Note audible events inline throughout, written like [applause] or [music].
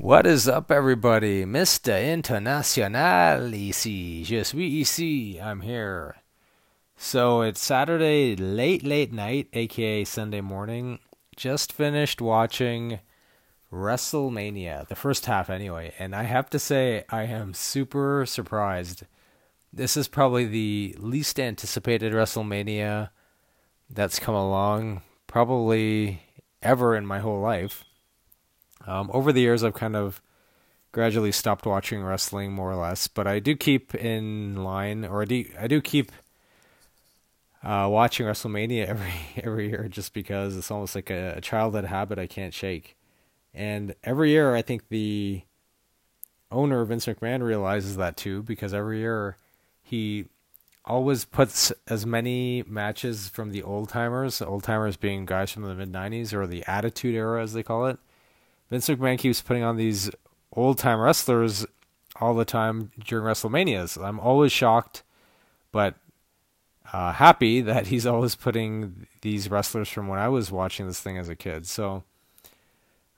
What is up, everybody? Mr. International ici. Je suis ici. I'm here. So it's Saturday, late, late night, aka Sunday morning. Just finished watching WrestleMania, the first half anyway, and I have to say, I am super surprised. This is probably the least anticipated WrestleMania that's come along, probably ever in my whole life. Um, over the years, I've kind of gradually stopped watching wrestling more or less, but I do keep in line, or I do, I do keep uh, watching WrestleMania [laughs] every every year just because it's almost like a, a childhood habit I can't shake. And every year, I think the owner Vince McMahon realizes that too, because every year he always puts as many matches from the old timers, old timers being guys from the mid '90s or the Attitude Era, as they call it Vince McMahon keeps putting on these old time wrestlers all the time during WrestleManias. I'm always shocked, but uh, happy [laughs] that he's always putting these wrestlers from when I was watching this thing as a kid. So,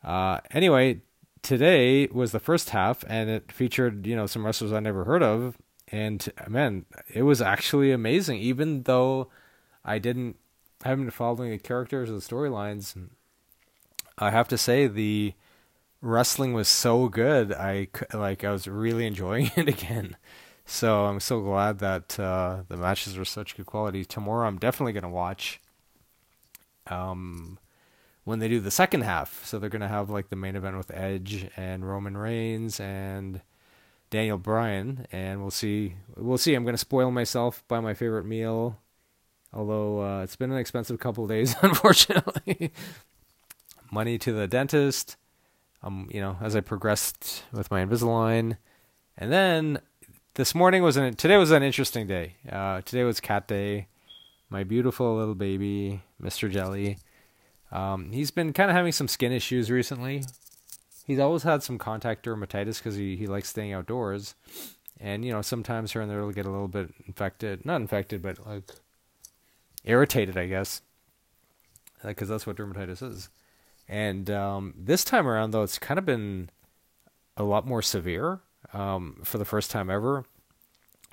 uh, anyway, today was the first half, and it featured you know some wrestlers I never heard of, and man, it was actually amazing. Even though I didn't, haven't been following the characters or the storylines. I have to say the wrestling was so good. I like I was really enjoying [laughs] it again. So I'm so glad that uh, the matches were such good quality. Tomorrow I'm definitely gonna watch. Um, when they do the second half, so they're gonna have like the main event with Edge and Roman Reigns and Daniel Bryan, and we'll see. We'll see. I'm gonna spoil myself by my favorite meal, although uh, it's been an expensive couple days, [laughs] unfortunately. Money to the dentist um, you know, as I progressed with my Invisalign. And then this morning was an today was an interesting day. Uh, today was cat day. My beautiful little baby, Mr. Jelly. Um, he's been kind of having some skin issues recently. He's always had some contact dermatitis because he, he likes staying outdoors. And, you know, sometimes here and there he'll get a little bit infected. Not infected, but like irritated, I guess. Because that's what dermatitis is. And um, this time around, though, it's kind of been a lot more severe um, for the first time ever,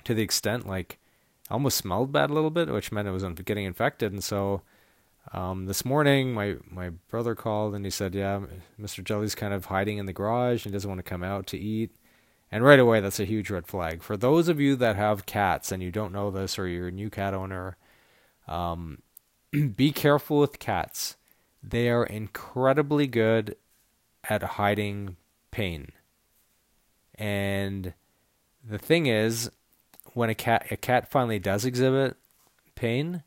to the extent like I almost smelled bad a little bit, which meant it was getting infected. And so um, this morning, my my brother called and he said, "Yeah, Mr. Jelly's kind of hiding in the garage and doesn't want to come out to eat." And right away, that's a huge red flag. For those of you that have cats and you don't know this, or you're a new cat owner, um, [clears throat] be careful with cats. They are incredibly good at hiding pain. And the thing is, when a cat a cat finally does exhibit pain,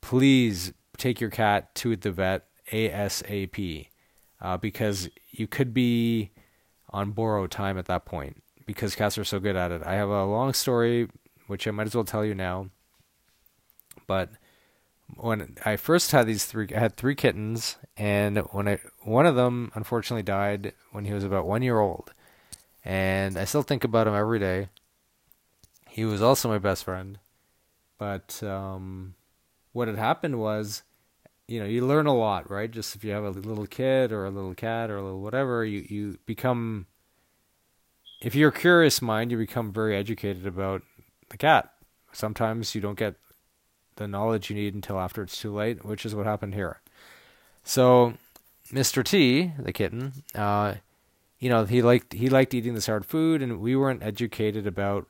please take your cat to the vet ASAP, uh, because you could be on borrowed time at that point because cats are so good at it. I have a long story which I might as well tell you now, but when I first had these three, I had three kittens, and when I one of them unfortunately died when he was about one year old, and I still think about him every day. He was also my best friend, but um, what had happened was, you know, you learn a lot, right? Just if you have a little kid or a little cat or a little whatever, you you become. If you're a curious mind, you become very educated about the cat. Sometimes you don't get the knowledge you need until after it's too late, which is what happened here. So, Mr. T, the kitten, uh, you know, he liked he liked eating this hard food, and we weren't educated about,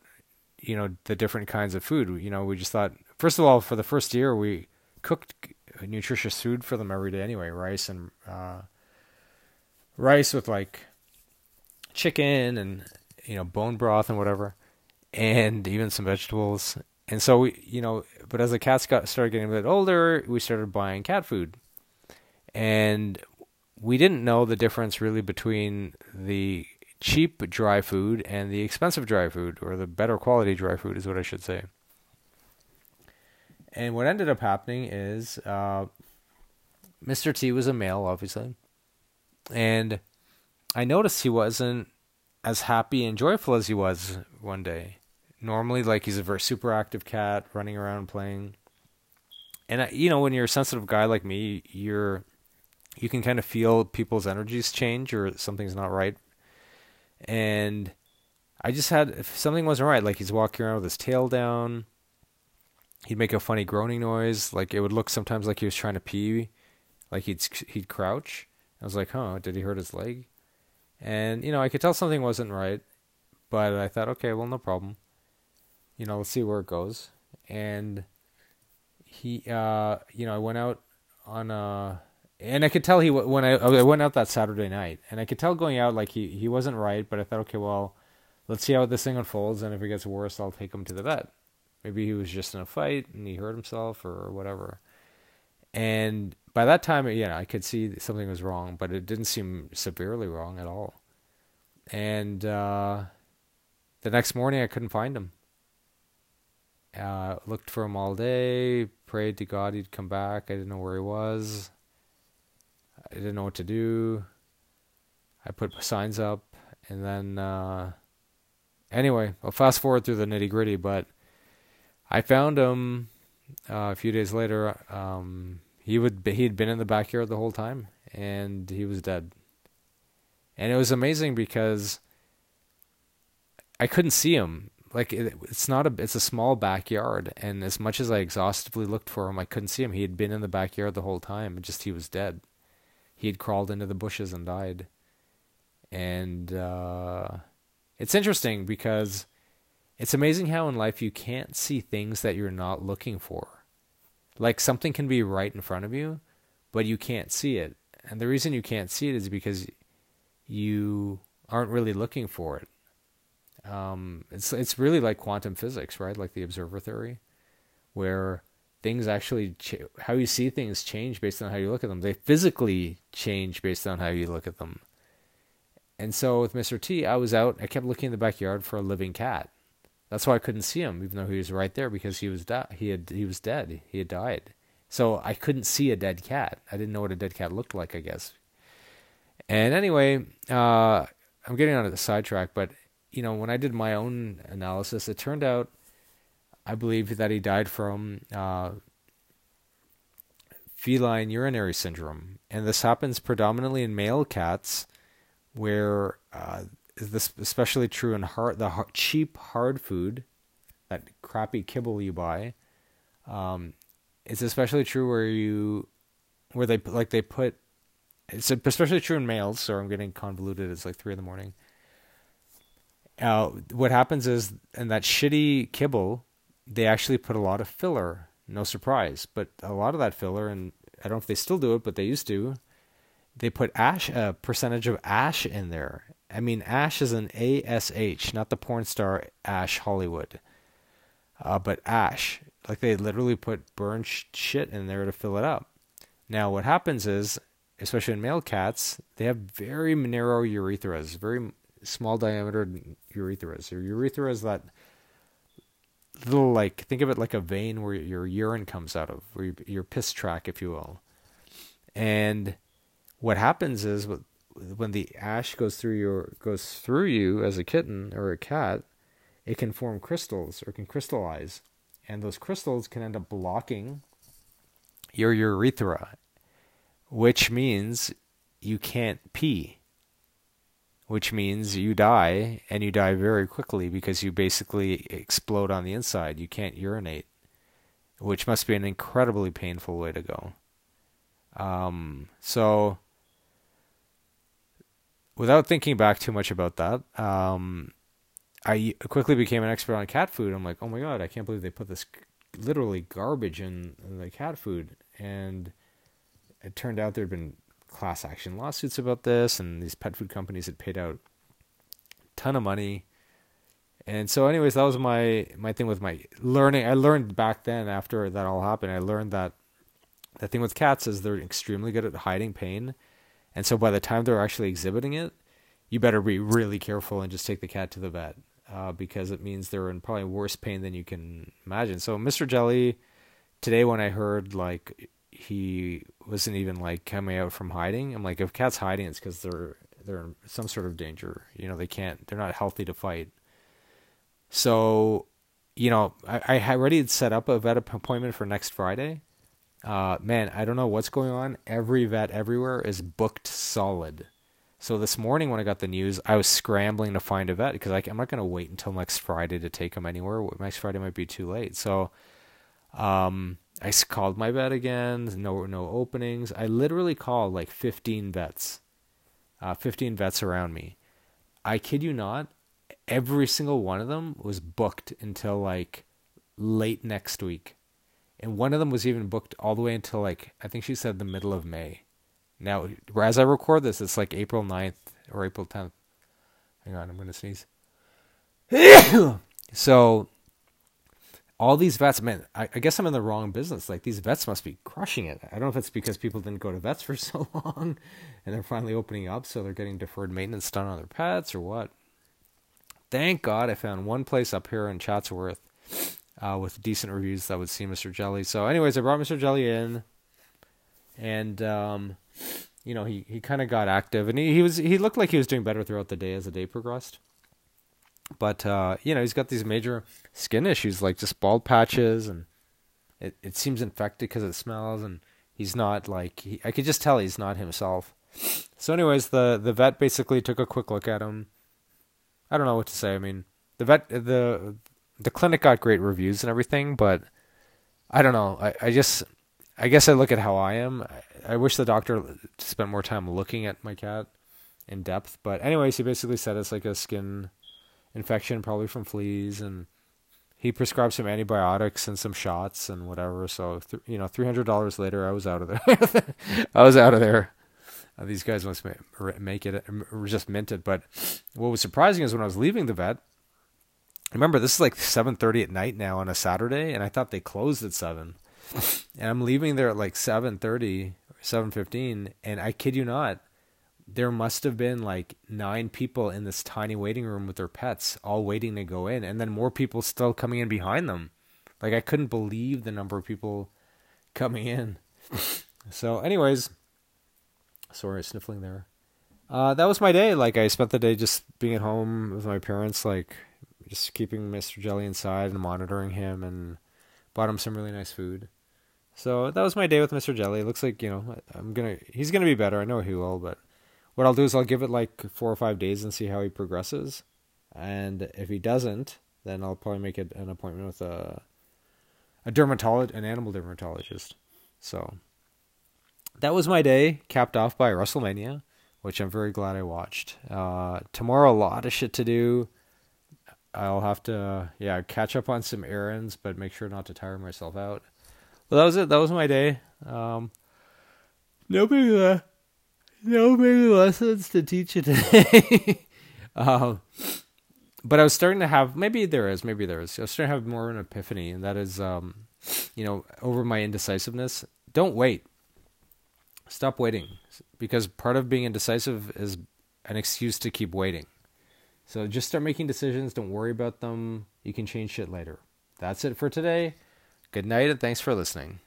you know, the different kinds of food. You know, we just thought, first of all, for the first year, we cooked nutritious food for them every day anyway, rice and uh, rice with like chicken and you know bone broth and whatever, and even some vegetables and so we, you know, but as the cats got started getting a bit older, we started buying cat food, and we didn't know the difference really between the cheap dry food and the expensive dry food, or the better quality dry food, is what I should say. And what ended up happening is, uh, Mr. T was a male, obviously, and I noticed he wasn't as happy and joyful as he was one day normally like he's a very super active cat running around playing and I, you know when you're a sensitive guy like me you're you can kind of feel people's energies change or something's not right. And I just had if something wasn't right, like he's walking around with his tail down. He'd make a funny groaning noise, like it would look sometimes like he was trying to pee, like he'd he'd crouch. I was like, "Huh, did he hurt his leg?" And you know, I could tell something wasn't right, but I thought, "Okay, well, no problem. You know, let's see where it goes." And he, uh, you know, I went out on a and I could tell he when I I went out that Saturday night, and I could tell going out like he he wasn't right, but I thought, okay, well, let's see how this thing unfolds, and if it gets worse, I'll take him to the vet. Maybe he was just in a fight and he hurt himself or whatever. And by that time, yeah, I could see something was wrong, but it didn't seem severely wrong at all. And uh, the next morning, I couldn't find him. Uh, looked for him all day, prayed to God he'd come back. I didn't know where he was. I didn't know what to do. I put signs up, and then uh, anyway, I'll fast forward through the nitty gritty, but I found him uh, a few days later. Um, he would he'd been in the backyard the whole time, and he was dead. And it was amazing because I couldn't see him. Like it, it's not a it's a small backyard, and as much as I exhaustively looked for him, I couldn't see him. He had been in the backyard the whole time. Just he was dead he had crawled into the bushes and died. And uh, it's interesting because it's amazing how in life you can't see things that you're not looking for. Like something can be right in front of you, but you can't see it. And the reason you can't see it is because you aren't really looking for it. Um, it's it's really like quantum physics, right? Like the observer theory, where things actually ch- how you see things change based on how you look at them. They physically change based on how you look at them. And so with Mr. T, I was out. I kept looking in the backyard for a living cat. That's why I couldn't see him, even though he was right there because he was di- he had he was dead. He had died. So I couldn't see a dead cat. I didn't know what a dead cat looked like. I guess. And anyway, uh, I'm getting on the sidetrack, but you know, when I did my own analysis, it turned out I believe that he died from uh, feline urinary syndrome, and this happens predominantly in male cats, where uh, this especially true in hard, the hard, cheap hard food, that crappy kibble you buy. Um, it's especially true where you, where they like they put. It's especially true in males. So I'm getting convoluted. It's like three in the morning. Uh, what happens is in that shitty kibble, they actually put a lot of filler. No surprise, but a lot of that filler, and I don't know if they still do it, but they used to. They put ash, a percentage of ash in there. I mean, ash is an A S H, not the porn star Ash Hollywood, uh, but ash. Like they literally put burned sh- shit in there to fill it up. Now, what happens is, especially in male cats, they have very narrow urethras, very small diameter urethras. Your urethra is that little like think of it like a vein where your urine comes out of, your piss track, if you will. And what happens is when the ash goes through your goes through you as a kitten or a cat, it can form crystals or can crystallize, and those crystals can end up blocking your urethra, which means you can't pee which means you die and you die very quickly because you basically explode on the inside. You can't urinate, which must be an incredibly painful way to go. Um, so, without thinking back too much about that, um, I quickly became an expert on cat food. I'm like, oh my god, I can't believe they put this literally garbage in, in the cat food. And it turned out there'd been class action lawsuits about this, and these pet food companies had paid out a ton of money. And so, anyways, that was my my thing with my learning. I learned back then after that all happened. I learned that the thing with cats is they're extremely good at hiding pain, and so by the time they're actually exhibiting it, you better be really careful and just take the cat to the vet uh, because it means they're in probably worse pain than you can imagine. So, Mr. Jelly, today when I heard like he wasn't even like coming out from hiding. I'm like, if cat's hiding, it's because they're they're in some sort of danger. You know, they can't. They're not healthy to fight. So, you know, I, I already set up a vet appointment for next Friday. Uh, man, I don't know what's going on. Every vet everywhere is booked solid. So this morning when I got the news, I was scrambling to find a vet because I, am not going to wait until next Friday to take him anywhere. Next Friday might be too late. So um, I called my vet again. No, no openings. I literally called like 15 vets, uh, 15 vets around me. I kid you not, every single one of them was booked until like late next week. And one of them was even booked all the way until like, I think she said the middle of May. Now, as I record this, it's like April 9th or April 10th. Hang on, I'm to sneeze. [coughs] so, all these vets, man, I, I, guess I'm in the wrong business. Like, these vets must be crushing it. I don't know if it's because people didn't go to vets for [laughs] so long and they're finally opening up, so they're getting deferred maintenance done on their pets or what. Thank God I found one place up here in Chatsworth uh, with decent reviews that would see Mr. Jelly. So, anyways, I brought Mr. Jelly in and um, you know he, he kind of got active and he, he was he looked like he was doing better throughout the day as the day progressed but uh, you know he's got these major skin issues like just bald patches and it, it seems infected because it smells and he's not like he, i could just tell he's not himself so anyways the the vet basically took a quick look at him i don't know what to say i mean the vet the the clinic got great reviews and everything but i don't know i, I just I guess I look at how I am. I, I wish the doctor spent more time looking at my cat in depth. But anyways, he basically said it's like a skin infection, probably from fleas, and he prescribed some antibiotics and some shots and whatever. So th- you know, three hundred dollars later, I was out of there. [laughs] I was out of there. Uh, these guys must make it just mint it. But what was surprising is when I was leaving the vet. Remember, this is like seven thirty at night now on a Saturday, and I thought they closed at seven and I'm leaving there at like 7:30 7:15 and I kid you not there must have been like nine people in this tiny waiting room with their pets all waiting to go in and then more people still coming in behind them like I couldn't believe the number of people coming in [laughs] so anyways sorry sniffling there uh, that was my day like I spent the day just being at home with my parents like just keeping Mr. Jelly inside and monitoring him and bought him some really nice food so that was my day with Mr. Jelly. Looks like, you know, I'm gonna he's gonna be better. I know he will, but what I'll do is I'll give it like four or five days and see how he progresses. And if he doesn't, then I'll probably make it an appointment with a a dermatologist, an animal dermatologist. So that was my day, capped off by WrestleMania, which I'm very glad I watched. Uh, tomorrow, a lot of shit to do. I'll have to, yeah, catch up on some errands, but make sure not to tire myself out. Well, that was it. That was my day. Um, no big, uh, no maybe lessons to teach you today. [laughs] um, but I was starting to have maybe there is, maybe there is. I was starting to have more of an epiphany, and that is, um, you know, over my indecisiveness. Don't wait. Stop waiting, because part of being indecisive is an excuse to keep waiting. So just start making decisions. Don't worry about them. You can change shit later. That's it for today. Good night and thanks for listening.